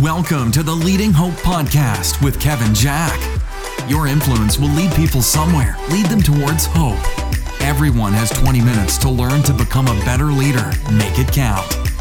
Welcome to the Leading Hope Podcast with Kevin Jack. Your influence will lead people somewhere, lead them towards hope. Everyone has 20 minutes to learn to become a better leader. Make it count.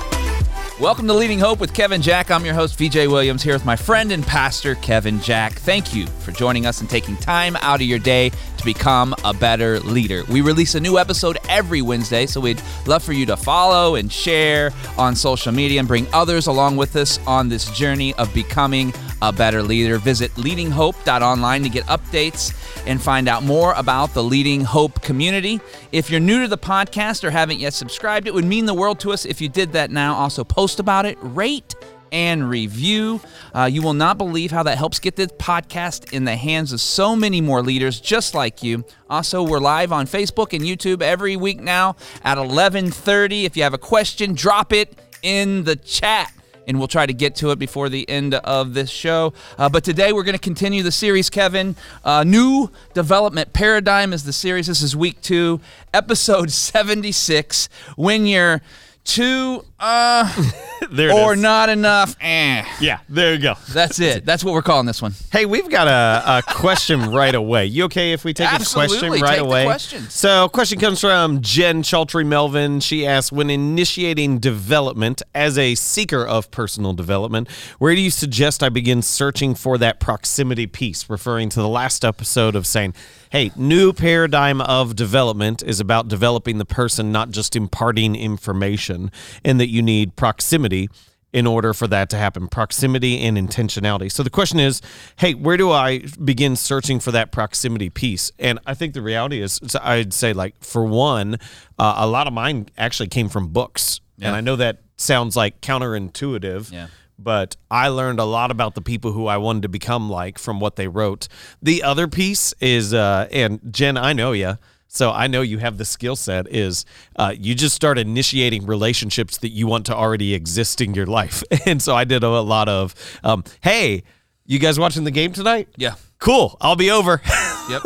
Welcome to Leading Hope with Kevin Jack. I'm your host, VJ Williams, here with my friend and pastor, Kevin Jack. Thank you for joining us and taking time out of your day to become a better leader. We release a new episode every Wednesday, so we'd love for you to follow and share on social media and bring others along with us on this journey of becoming a better leader. Visit leadinghope.online to get updates and find out more about the Leading Hope community. If you're new to the podcast or haven't yet subscribed, it would mean the world to us if you did that now. Also, post about it, rate, and review. Uh, you will not believe how that helps get this podcast in the hands of so many more leaders just like you. Also, we're live on Facebook and YouTube every week now at 11:30. If you have a question, drop it in the chat and we'll try to get to it before the end of this show. Uh, but today we're going to continue the series, Kevin. Uh, New Development Paradigm is the series. This is week two, episode 76. When you're too uh There it or is. not enough eh. Yeah, there you go. that's it that's what we're calling this one Hey, we've got a, a question right away. You okay if we take Absolutely, a question right take away? So, question comes from Jen Chaltry Melvin. She asks, when initiating development as a seeker of personal development, where do you suggest I begin searching for that proximity piece? Referring to the last episode of saying, hey, new paradigm of development is about developing the person, not just imparting information, and that you need proximity in order for that to happen proximity and intentionality. So the question is, hey, where do I begin searching for that proximity piece? And I think the reality is, I'd say, like, for one, uh, a lot of mine actually came from books. And I know that sounds like counterintuitive. Yeah. But I learned a lot about the people who I wanted to become like from what they wrote. The other piece is, uh, and Jen, I know you. So I know you have the skill set is uh, you just start initiating relationships that you want to already exist in your life. And so I did a lot of, um, hey, you guys watching the game tonight? yeah Cool. I'll be over. yep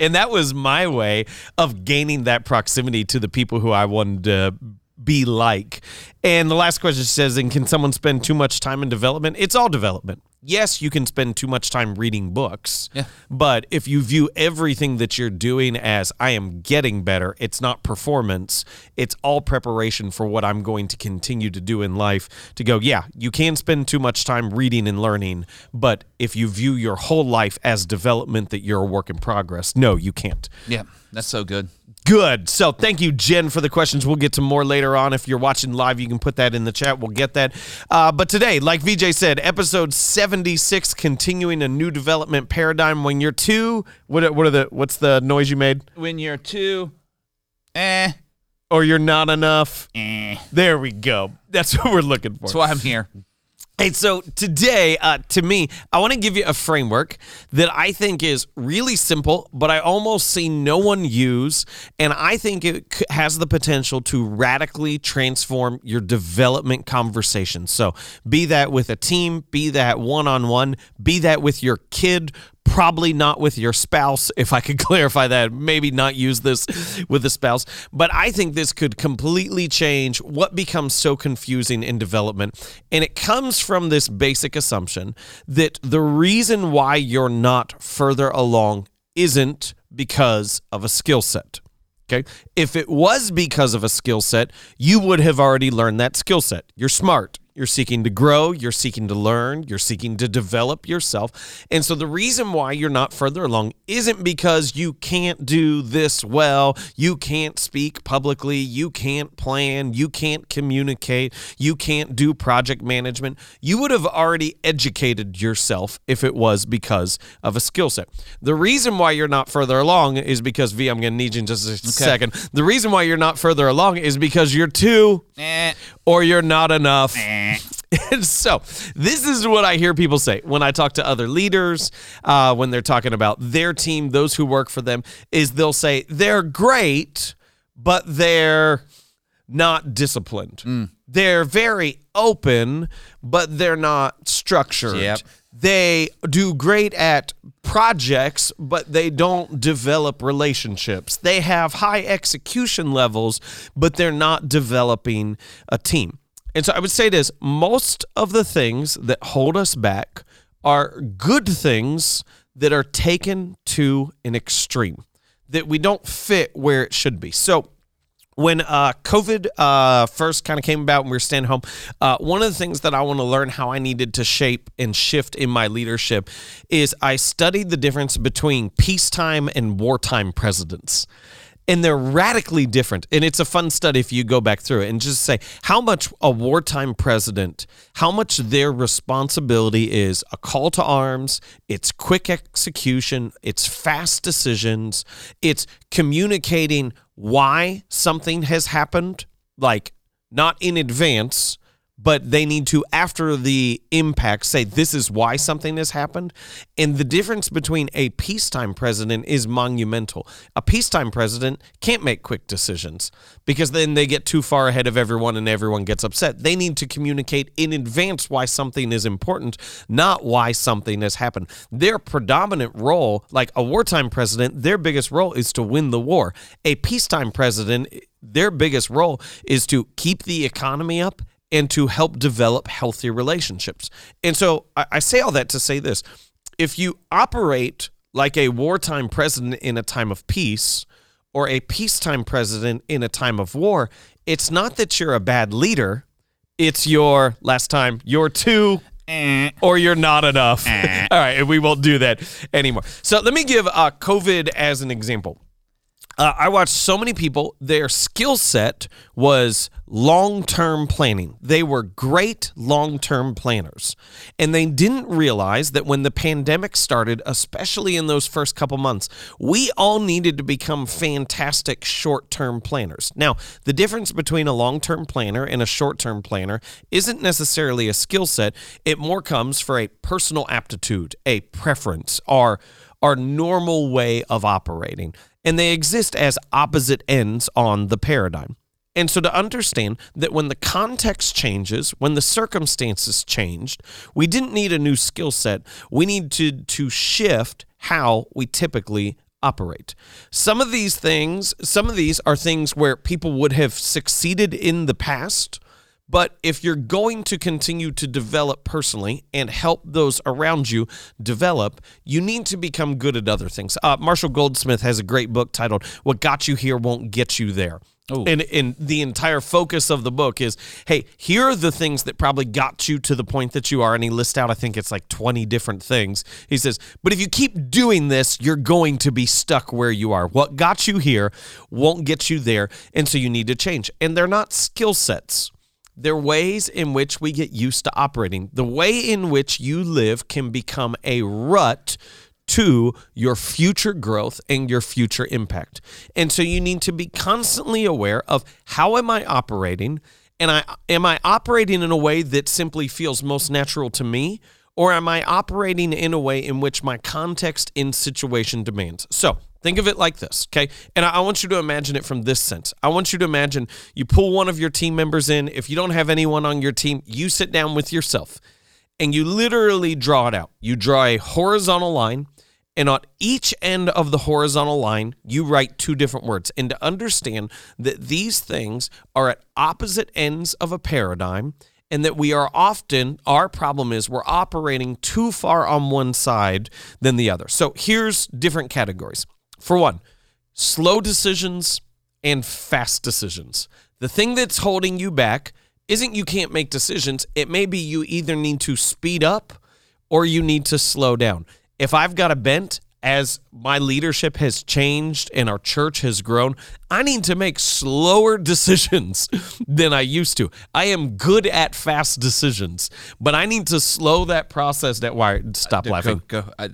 and that was my way of gaining that proximity to the people who I wanted to be like. And the last question says, and can someone spend too much time in development? It's all development. Yes, you can spend too much time reading books. Yeah. But if you view everything that you're doing as I am getting better, it's not performance. It's all preparation for what I'm going to continue to do in life. To go, yeah, you can spend too much time reading and learning, but if you view your whole life as development that you're a work in progress, no, you can't. yeah that's so good Good. So thank you, Jen, for the questions. We'll get to more later on. If you're watching live, you can put that in the chat. We'll get that. Uh, but today, like VJ said, episode 76, continuing a new development paradigm. When you're two, what are, what are the what's the noise you made? when you're two, eh Or you're not enough. eh There we go. That's what we're looking for. that's why i'm here Hey, so today, uh, to me, I want to give you a framework that I think is really simple, but I almost see no one use. And I think it has the potential to radically transform your development conversations. So, be that with a team, be that one on one, be that with your kid, probably not with your spouse if i could clarify that maybe not use this with a spouse but i think this could completely change what becomes so confusing in development and it comes from this basic assumption that the reason why you're not further along isn't because of a skill set Okay. If it was because of a skill set, you would have already learned that skill set. You're smart. You're seeking to grow, you're seeking to learn, you're seeking to develop yourself. And so the reason why you're not further along isn't because you can't do this well, you can't speak publicly, you can't plan, you can't communicate, you can't do project management. You would have already educated yourself if it was because of a skill set. The reason why you're not further along is because V, I'm going to need you in just a second. The reason why you're not further along is because you're too eh or you're not enough. And so, this is what I hear people say when I talk to other leaders, uh, when they're talking about their team, those who work for them, is they'll say they're great, but they're not disciplined. They're very open, but they're not structured. Yep. They do great at projects, but they don't develop relationships. They have high execution levels, but they're not developing a team. And so I would say this most of the things that hold us back are good things that are taken to an extreme, that we don't fit where it should be. So when uh, COVID uh, first kind of came about and we were staying home, uh, one of the things that I want to learn how I needed to shape and shift in my leadership is I studied the difference between peacetime and wartime presidents and they're radically different. And it's a fun study if you go back through it and just say how much a wartime president, how much their responsibility is a call to arms, it's quick execution, it's fast decisions, it's communicating why something has happened, like not in advance, but they need to, after the impact, say this is why something has happened. And the difference between a peacetime president is monumental. A peacetime president can't make quick decisions because then they get too far ahead of everyone and everyone gets upset. They need to communicate in advance why something is important, not why something has happened. Their predominant role, like a wartime president, their biggest role is to win the war. A peacetime president, their biggest role is to keep the economy up and to help develop healthy relationships. And so I, I say all that to say this if you operate like a wartime president in a time of peace or a peacetime president in a time of war, it's not that you're a bad leader. It's your last time, you're too or you're not enough. All right, we won't do that anymore. So let me give uh, COVID as an example. Uh, I watched so many people, their skill set was long term planning. They were great long term planners. And they didn't realize that when the pandemic started, especially in those first couple months, we all needed to become fantastic short term planners. Now, the difference between a long term planner and a short term planner isn't necessarily a skill set, it more comes for a personal aptitude, a preference, our, our normal way of operating and they exist as opposite ends on the paradigm. And so to understand that when the context changes, when the circumstances changed, we didn't need a new skill set. We need to, to shift how we typically operate. Some of these things, some of these are things where people would have succeeded in the past but if you're going to continue to develop personally and help those around you develop, you need to become good at other things. Uh, Marshall Goldsmith has a great book titled What Got You Here Won't Get You There. Ooh. And, and the entire focus of the book is hey, here are the things that probably got you to the point that you are. And he lists out, I think it's like 20 different things. He says, but if you keep doing this, you're going to be stuck where you are. What got you here won't get you there. And so you need to change. And they're not skill sets. They're ways in which we get used to operating. The way in which you live can become a rut to your future growth and your future impact. And so you need to be constantly aware of how am I operating? And I am I operating in a way that simply feels most natural to me? Or am I operating in a way in which my context and situation demands? So Think of it like this, okay? And I want you to imagine it from this sense. I want you to imagine you pull one of your team members in. If you don't have anyone on your team, you sit down with yourself and you literally draw it out. You draw a horizontal line, and on each end of the horizontal line, you write two different words. And to understand that these things are at opposite ends of a paradigm, and that we are often, our problem is we're operating too far on one side than the other. So here's different categories. For one, slow decisions and fast decisions. The thing that's holding you back isn't you can't make decisions. It may be you either need to speed up or you need to slow down. If I've got a bent, as my leadership has changed and our church has grown, I need to make slower decisions than I used to. I am good at fast decisions, but I need to slow that process. That why stop uh, laughing. Go, go, I,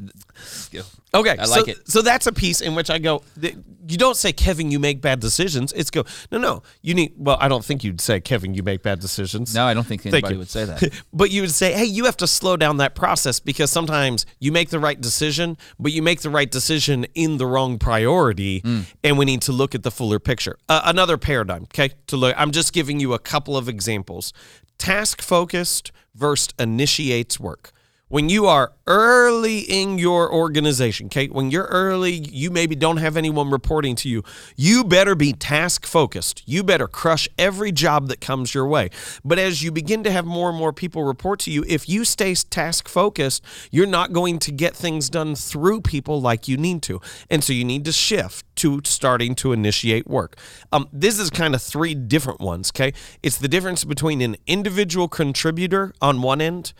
Okay, I like so, it. So that's a piece in which I go. You don't say, Kevin, you make bad decisions. It's go. No, no. You need. Well, I don't think you'd say, Kevin, you make bad decisions. No, I don't think anybody would say that. but you would say, hey, you have to slow down that process because sometimes you make the right decision, but you make the right decision in the wrong priority, mm. and we need to look at the fuller picture. Uh, another paradigm. Okay, to look. I'm just giving you a couple of examples. Task focused versus initiates work when you are early in your organization, okay, when you're early, you maybe don't have anyone reporting to you, you better be task focused. You better crush every job that comes your way. But as you begin to have more and more people report to you, if you stay task focused, you're not going to get things done through people like you need to. And so you need to shift to starting to initiate work. Um, this is kind of three different ones, okay? It's the difference between an individual contributor on one end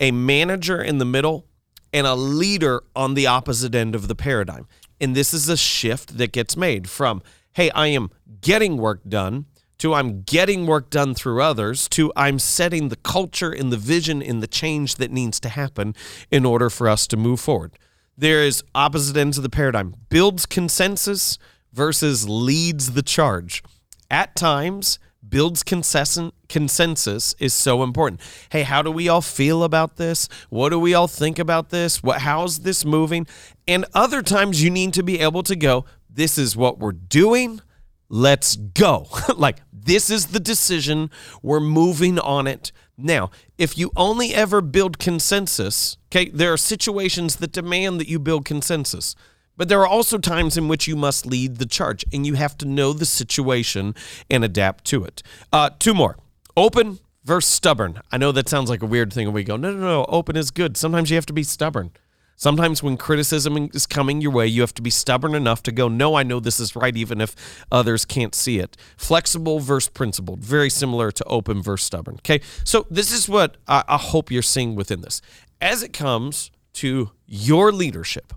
a manager in the middle, and a leader on the opposite end of the paradigm. And this is a shift that gets made from, hey, I am getting work done to I'm getting work done through others to I'm setting the culture and the vision and the change that needs to happen in order for us to move forward. There is opposite ends of the paradigm builds consensus versus leads the charge. At times, builds consensus is so important. Hey, how do we all feel about this? What do we all think about this? What how's this moving? And other times you need to be able to go, this is what we're doing. Let's go. like this is the decision. We're moving on it. Now, if you only ever build consensus, okay, there are situations that demand that you build consensus. But there are also times in which you must lead the charge and you have to know the situation and adapt to it. Uh, two more open versus stubborn. I know that sounds like a weird thing, and we go, no, no, no, open is good. Sometimes you have to be stubborn. Sometimes when criticism is coming your way, you have to be stubborn enough to go, no, I know this is right, even if others can't see it. Flexible versus principled, very similar to open versus stubborn. Okay, so this is what I, I hope you're seeing within this. As it comes to your leadership,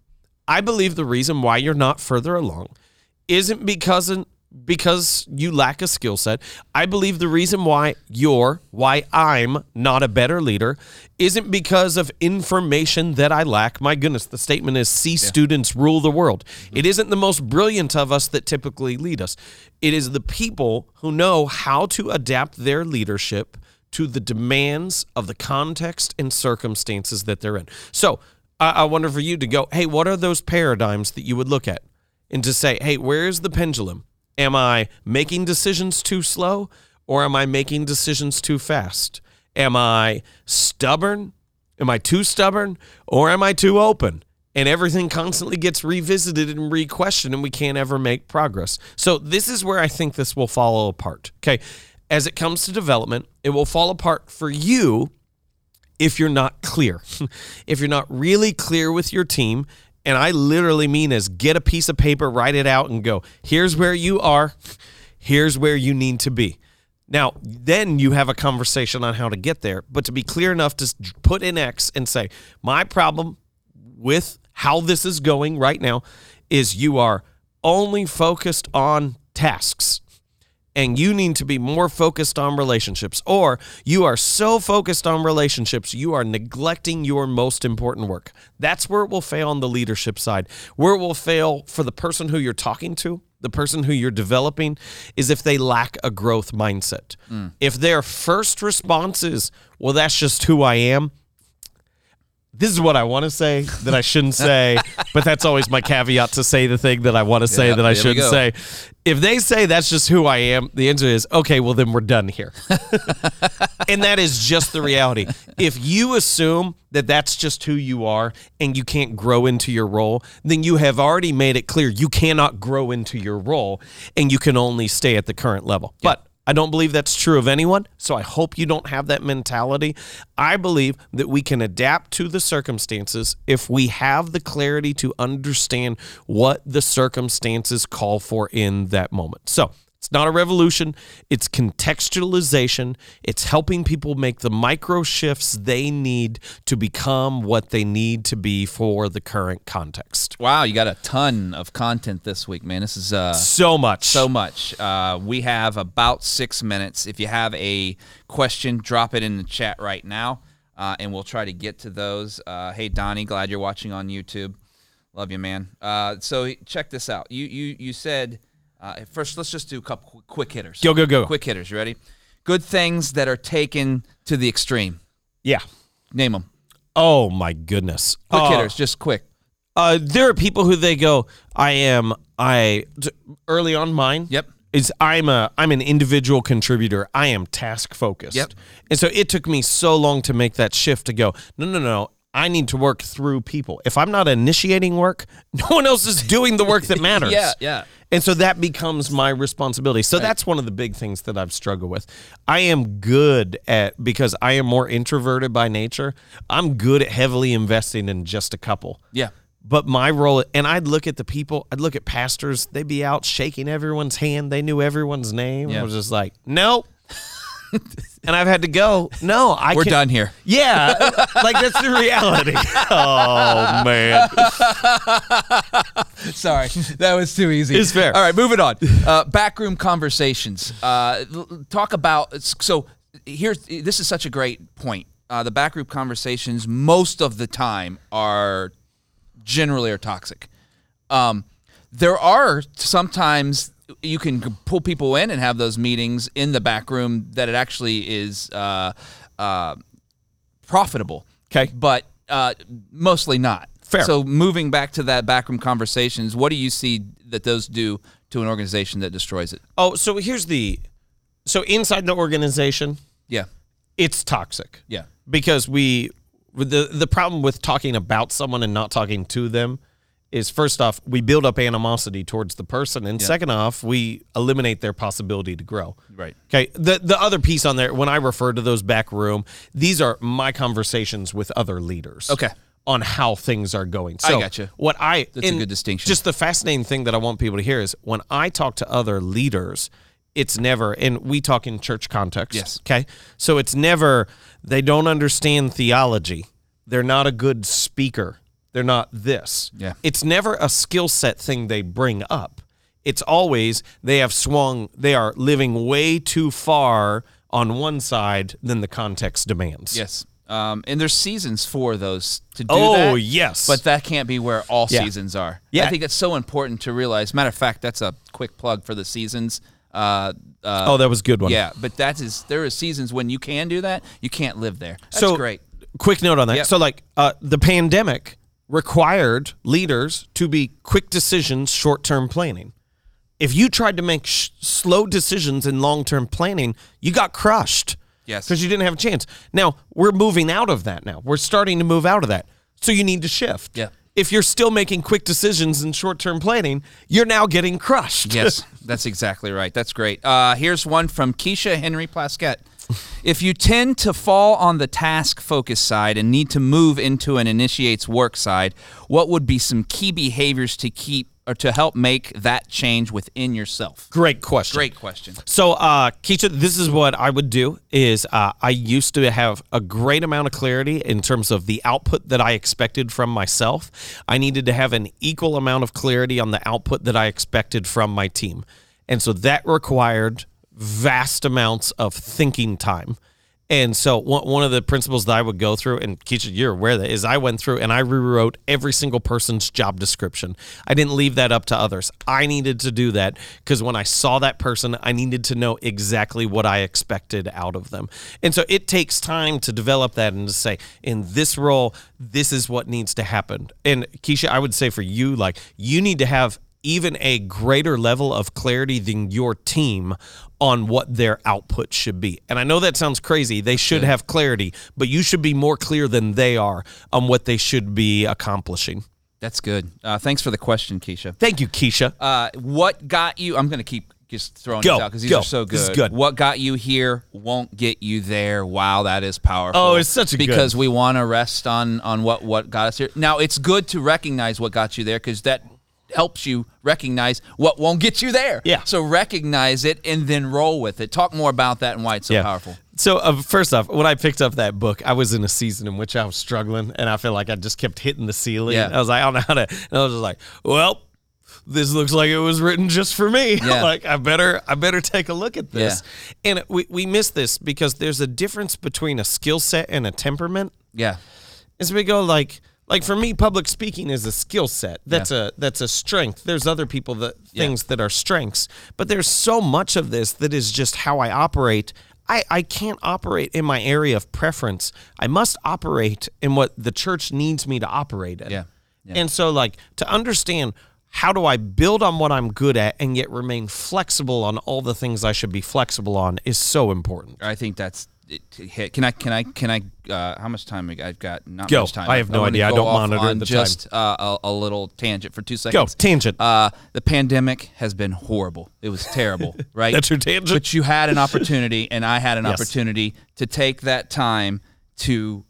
I believe the reason why you're not further along isn't because because you lack a skill set. I believe the reason why you're, why I'm not a better leader isn't because of information that I lack. My goodness, the statement is see yeah. students rule the world. Mm-hmm. It isn't the most brilliant of us that typically lead us, it is the people who know how to adapt their leadership to the demands of the context and circumstances that they're in. So, I, I wonder for you to go, hey, what are those paradigms that you would look at? And to say, hey, where's the pendulum? Am I making decisions too slow or am I making decisions too fast? Am I stubborn? Am I too stubborn or am I too open? And everything constantly gets revisited and re-questioned and we can't ever make progress. So this is where I think this will fall apart. Okay. As it comes to development, it will fall apart for you if you're not clear. if you're not really clear with your team, and I literally mean as get a piece of paper, write it out, and go, here's where you are, here's where you need to be. Now, then you have a conversation on how to get there, but to be clear enough to put in X and say, my problem with how this is going right now is you are only focused on tasks and you need to be more focused on relationships, or you are so focused on relationships, you are neglecting your most important work. That's where it will fail on the leadership side. Where it will fail for the person who you're talking to, the person who you're developing, is if they lack a growth mindset. Mm. If their first response is, well, that's just who I am, this is what I want to say that I shouldn't say, but that's always my caveat to say the thing that I want to say yeah, that I shouldn't say. If they say that's just who I am, the answer is okay, well, then we're done here. and that is just the reality. If you assume that that's just who you are and you can't grow into your role, then you have already made it clear you cannot grow into your role and you can only stay at the current level. Yeah. But I don't believe that's true of anyone, so I hope you don't have that mentality. I believe that we can adapt to the circumstances if we have the clarity to understand what the circumstances call for in that moment. So, it's not a revolution, it's contextualization. It's helping people make the micro shifts they need to become what they need to be for the current context. Wow, you got a ton of content this week, man. This is uh, so much. So much. Uh, we have about six minutes. If you have a question, drop it in the chat right now, uh, and we'll try to get to those. Uh, hey, Donnie, glad you're watching on YouTube. Love you, man. Uh, so check this out. You you you said uh, first, let's just do a couple quick hitters. Go, go, go. Quick hitters. You ready? Good things that are taken to the extreme. Yeah. Name them. Oh, my goodness. Quick uh, hitters, just quick. Uh, there are people who they go, I am, I, early on mine. Yep. Is I'm a I'm an individual contributor. I am task focused. Yep. And so it took me so long to make that shift to go, no, no, no. I need to work through people. If I'm not initiating work, no one else is doing the work that matters. Yeah, yeah. And so that becomes my responsibility. So that's one of the big things that I've struggled with. I am good at because I am more introverted by nature. I'm good at heavily investing in just a couple. Yeah. But my role, and I'd look at the people, I'd look at pastors, they'd be out shaking everyone's hand. They knew everyone's name. Yeah. I was just like, no. and I've had to go, no, I We're can't- done here. Yeah. like that's the reality. oh, man. Sorry, that was too easy. It's fair. All right, moving on. Uh, backroom conversations. Uh, l- talk about so here's this is such a great point. Uh, the backroom conversations most of the time are generally are toxic. Um, there are sometimes you can pull people in and have those meetings in the back room that it actually is uh, uh, profitable. 'Kay. but uh, mostly not. Fair. So moving back to that backroom conversations, what do you see that those do to an organization that destroys it? Oh, so here's the so inside the organization, Yeah, it's toxic. yeah, because we the the problem with talking about someone and not talking to them is first off we build up animosity towards the person and second off we eliminate their possibility to grow Right. okay the the other piece on there when i refer to those back room these are my conversations with other leaders Okay. on how things are going so I gotcha. what i That's a good distinction. just the fascinating thing that i want people to hear is when i talk to other leaders it's never and we talk in church context Yes. Okay. So it's never, they don't understand theology. They're not a good speaker. They're not this. Yeah. It's never a skill set thing they bring up. It's always they have swung, they are living way too far on one side than the context demands. yes. Um, and there's seasons for those to do Oh, that. yes. But that can't be where all Yeah. seasons are. Yeah. I think it's so important to realize. Matter of fact, that's a quick plug for the seasons. Uh, uh, oh, that was a good one. yeah, but that is there are seasons when you can do that. You can't live there. That's so great. Quick note on that. Yep. So, like, uh, the pandemic required leaders to be quick decisions, short term planning. If you tried to make sh- slow decisions in long term planning, you got crushed. Yes. Because you didn't have a chance. Now, we're moving out of that now. We're starting to move out of that. So, you need to shift. Yeah. If you're still making quick decisions in short term planning, you're now getting crushed. Yes, that's exactly right. That's great. Uh, here's one from Keisha Henry Plaskett. If you tend to fall on the task focus side and need to move into an initiates work side, what would be some key behaviors to keep or to help make that change within yourself? Great question. Great question. So, uh, Keisha, this is what I would do: is uh, I used to have a great amount of clarity in terms of the output that I expected from myself. I needed to have an equal amount of clarity on the output that I expected from my team, and so that required vast amounts of thinking time. And so one of the principles that I would go through, and Keisha, you're aware that, is I went through and I rewrote every single person's job description. I didn't leave that up to others. I needed to do that because when I saw that person, I needed to know exactly what I expected out of them. And so it takes time to develop that and to say, in this role, this is what needs to happen. And Keisha, I would say for you, like you need to have even a greater level of clarity than your team on what their output should be. And I know that sounds crazy. They should have clarity, but you should be more clear than they are on what they should be accomplishing. That's good. Uh, thanks for the question, Keisha. Thank you, Keisha. Uh, what got you? I'm going to keep just throwing Go, these out because these go. are so good. This is good. What got you here won't get you there. Wow, that is powerful. Oh, it's such a good- because we want to rest on on what what got us here. Now it's good to recognize what got you there because that helps you recognize what won't get you there. Yeah. So recognize it and then roll with it. Talk more about that and why it's so powerful. So uh, first off, when I picked up that book, I was in a season in which I was struggling, and I feel like I just kept hitting the ceiling. Yeah. I was like, I don't know how to. And I was just like, well, this looks like it was written just for me. Yeah. like I better, I better take a look at this. Yeah. And we we miss this because there's a difference between a skill set and a temperament. Yeah. As we go, like like for me, public speaking is a skill set. That's a that's a strength. There's other people that Yeah. things that are strengths, but there's so much of this that is just how I operate. I, I can't operate in my area of preference. I must operate in what the church needs me to operate in. Yeah. Yeah. And so like to understand how do I build on what I'm good at and yet remain flexible on all the things I should be flexible on is so important. I think that's hit. Can I? Can I? Can I? Uh, how much time? I've got not Go. much time. I have no wanna idea. I don't monitor on the time. just uh, a, a little tangent for two seconds. Go tangent. Uh, the pandemic has been horrible. It was terrible, right? That's your tangent? But you had an opportunity, and I had an Yes. opportunity to take that time to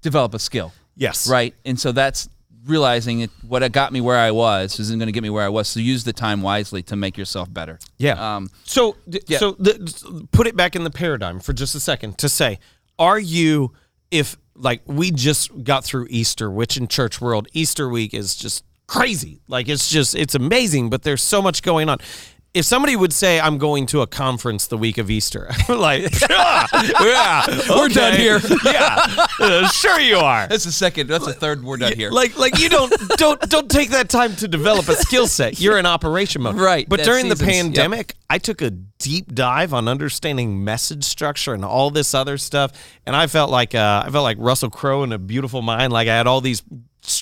develop a skill. Yes. Right. And so that's realizing it, what got me where I was isn't going to get me where I was. So use the time wisely to make yourself better. Yeah. Um, so, d- yeah. so the, put it back in the paradigm for just a second to say, are you if like we just got through Easter, which in church world Easter week is just crazy. Like it's just it's amazing, but there's so much going on. If somebody would say I'm going to a conference the week of Easter, I'm like, yeah, yeah, We're done here. yeah, uh, sure you are. that's the second. That's the third word out here. Like like you don't don't don't take that time to develop a skill set. You're in operation mode. Right, But during the seasons, yep. pandemic, I took a deep dive on understanding message structure and all this other stuff, and I felt like uh, I felt like Russell Crowe in A Beautiful Mind. Like I had all these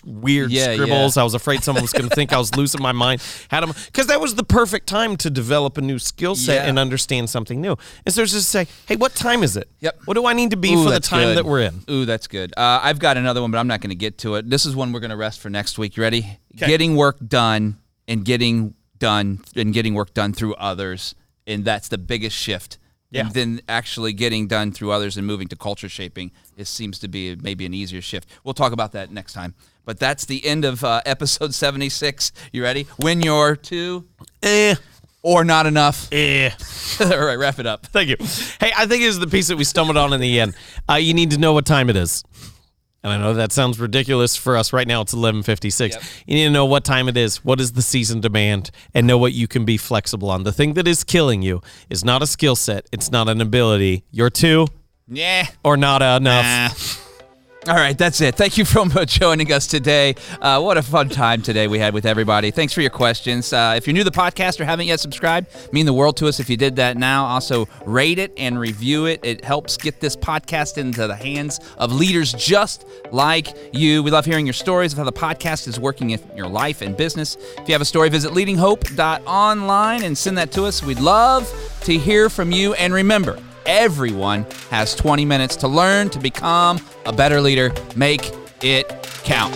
weird Yeah, scribbles. yeah. I was afraid someone was going to think I was losing my mind. Had them because that was the perfect time to develop a new skill set Yeah. and understand something new. And so it's just say, hey, what time is it? Yep. What do I need to be Ooh, for the time good. that we're in? Ooh, that's good. Uh, I've got another one, but I'm not going to get to it. This is one we're going to rest for next week. You ready? Getting work done and getting done and getting work done through others, and that's the biggest shift. Yeah. And then actually getting done through others and moving to culture shaping it seems to be maybe an easier shift. We'll talk about that next time. But that's the end of uh, episode 76. You ready? When you're two Eh, or not enough. eh. All right, wrap it up. Thank you. Hey, I think is the piece that we stumbled on in the end. Uh, you need to know what time it is. And I know that sounds ridiculous for us right now. It's 11:56. Yep. You need to know what time it is, what is the season demand, and know what you can be flexible on. The thing that is killing you is not a skill set, it's not an ability. You're two Yeah. or not enough. Nah. All right, that's it. Thank you for joining us today. Uh, what a fun time today we had with everybody. Thanks for your questions. Uh, if you're new to the podcast or haven't yet subscribed, mean the world to us if you did that now. Also, rate it and review it. It helps get this podcast into the hands of leaders just like you. We love hearing your stories of how the podcast is working in your life and business. If you have a story, visit leadinghope.online and send that to us. We'd love to hear from you. And remember, Everyone has 20 minutes to learn to become a better leader. Make it count.